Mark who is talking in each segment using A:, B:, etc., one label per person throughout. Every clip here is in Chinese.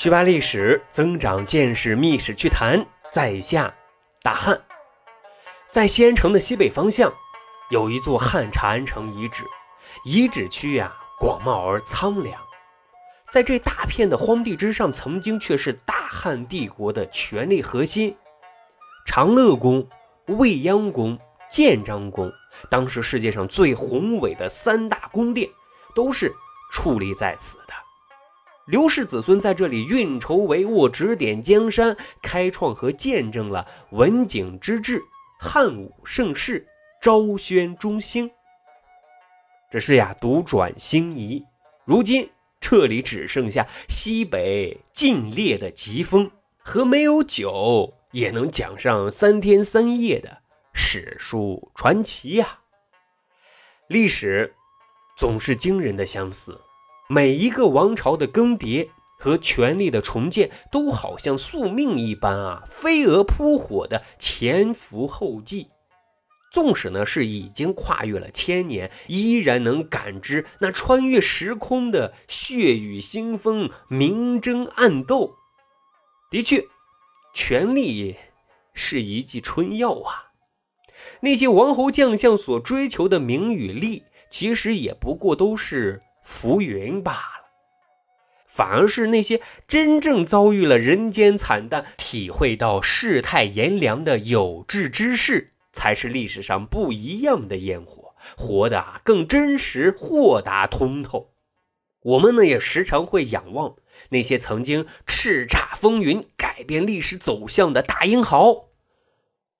A: 趣吧历史，增长见识，密史趣谈。在下大汉，在西安城的西北方向，有一座汉长安城遗址。遗址区呀，广袤而苍凉。在这大片的荒地之上，曾经却是大汉帝国的权力核心。长乐宫、未央宫、建章宫，当时世界上最宏伟的三大宫殿，都是矗立在此。刘氏子孙在这里运筹帷幄，指点江山，开创和见证了文景之治、汉武盛世、昭宣中兴。只是呀，独转星移，如今这里只剩下西北尽裂的疾风和没有酒也能讲上三天三夜的史书传奇呀。历史总是惊人的相似。每一个王朝的更迭和权力的重建，都好像宿命一般啊，飞蛾扑火的前赴后继。纵使呢是已经跨越了千年，依然能感知那穿越时空的血雨腥风、明争暗斗。的确，权力是一剂春药啊。那些王侯将相所追求的名与利，其实也不过都是。浮云罢了，反而是那些真正遭遇了人间惨淡、体会到世态炎凉的有志之士，才是历史上不一样的烟火，活得更真实、豁达、通透。我们呢，也时常会仰望那些曾经叱咤风云、改变历史走向的大英豪。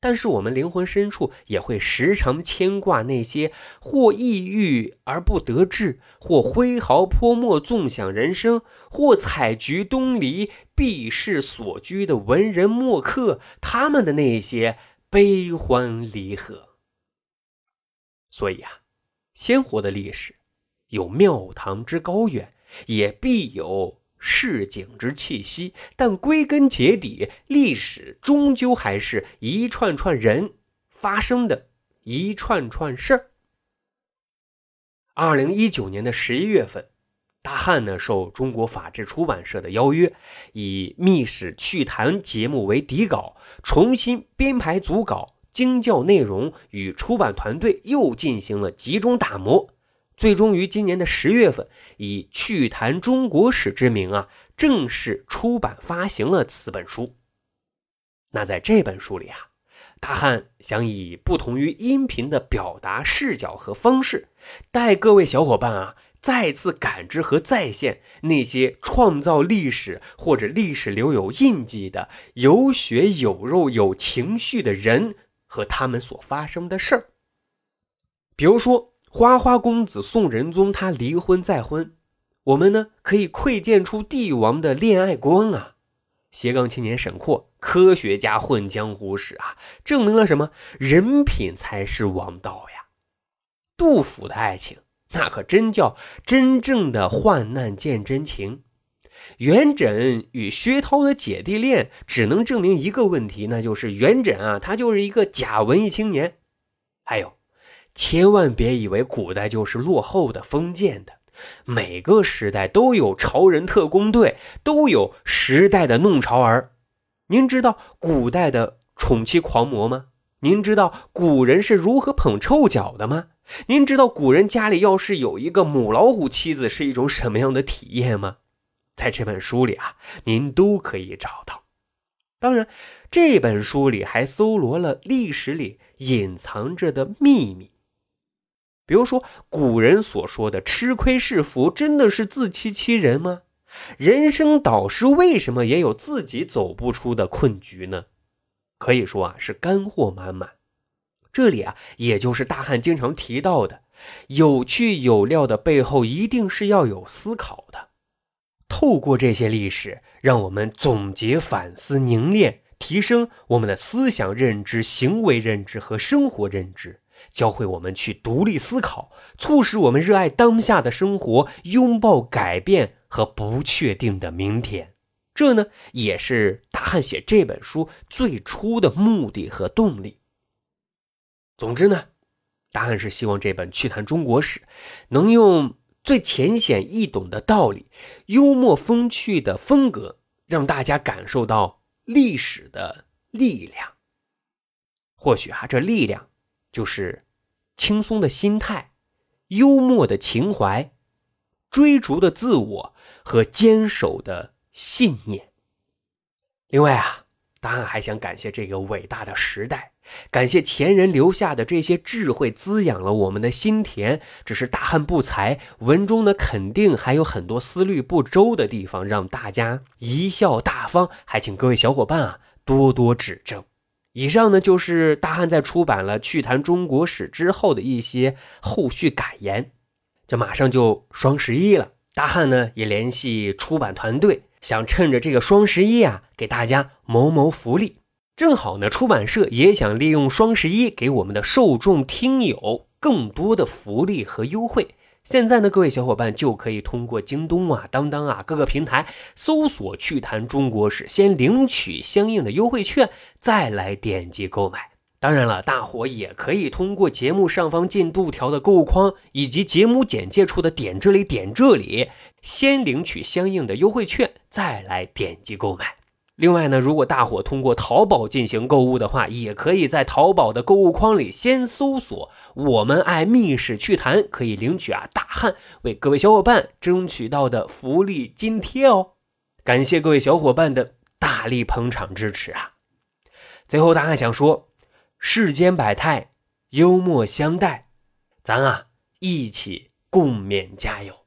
A: 但是我们灵魂深处也会时常牵挂那些或抑郁而不得志，或挥毫泼墨纵享人生，或采菊东篱避世所居的文人墨客，他们的那些悲欢离合。所以啊，鲜活的历史有庙堂之高远，也必有。市井之气息，但归根结底，历史终究还是一串串人发生的一串串事儿。二零一九年的十一月份，大汉呢受中国法制出版社的邀约，以《密史趣谈》节目为底稿，重新编排组稿、精校内容，与出版团队又进行了集中打磨。最终于今年的十月份，以《趣谈中国史》之名啊，正式出版发行了此本书。那在这本书里啊，大汉想以不同于音频的表达视角和方式，带各位小伙伴啊，再次感知和再现那些创造历史或者历史留有印记的有血有肉有情绪的人和他们所发生的事儿，比如说。花花公子宋仁宗，他离婚再婚，我们呢可以窥见出帝王的恋爱观啊。斜杠青年沈括，科学家混江湖史啊，证明了什么？人品才是王道呀。杜甫的爱情，那可真叫真正的患难见真情。元稹与薛涛的姐弟恋，只能证明一个问题，那就是元稹啊，他就是一个假文艺青年。还有。千万别以为古代就是落后的、封建的，每个时代都有潮人特工队，都有时代的弄潮儿。您知道古代的宠妻狂魔吗？您知道古人是如何捧臭脚的吗？您知道古人家里要是有一个母老虎妻子是一种什么样的体验吗？在这本书里啊，您都可以找到。当然，这本书里还搜罗了历史里隐藏着的秘密。比如说，古人所说的“吃亏是福”，真的是自欺欺人吗？人生导师为什么也有自己走不出的困局呢？可以说啊，是干货满满。这里啊，也就是大汉经常提到的，有趣有料的背后，一定是要有思考的。透过这些历史，让我们总结、反思、凝练，提升我们的思想认知、行为认知和生活认知。教会我们去独立思考，促使我们热爱当下的生活，拥抱改变和不确定的明天。这呢，也是大汉写这本书最初的目的和动力。总之呢，大汉是希望这本《趣谈中国史》能用最浅显易懂的道理、幽默风趣的风格，让大家感受到历史的力量。或许啊，这力量就是轻松的心态、幽默的情怀、追逐的自我和坚守的信念。另外啊，答案还想感谢这个伟大的时代。感谢前人留下的这些智慧，滋养了我们的心田。只是大汉不才，文中呢肯定还有很多思虑不周的地方，让大家贻笑大方。还请各位小伙伴啊多多指正。以上呢就是大汉在出版了《趣谈中国史》之后的一些后续感言。这马上就双十一了，大汉呢也联系出版团队，想趁着这个双十一啊，给大家谋谋福利。正好呢，出版社也想利用双十一给我们的受众听友更多的福利和优惠。现在呢，各位小伙伴就可以通过京东啊、当当啊各个平台搜索“趣谈中国史”，先领取相应的优惠券，再来点击购买。当然了，大伙也可以通过节目上方进度条的购物框以及节目简介处的点这里点这里，先领取相应的优惠券，再来点击购买。另外呢，如果大伙通过淘宝进行购物的话，也可以在淘宝的购物框里先搜索“我们爱密史趣谈”，可以领取啊大汉为各位小伙伴争取到的福利津贴哦。感谢各位小伙伴的大力捧场支持啊！最后，大汉想说，世间百态，幽默相待，咱啊一起共勉加油。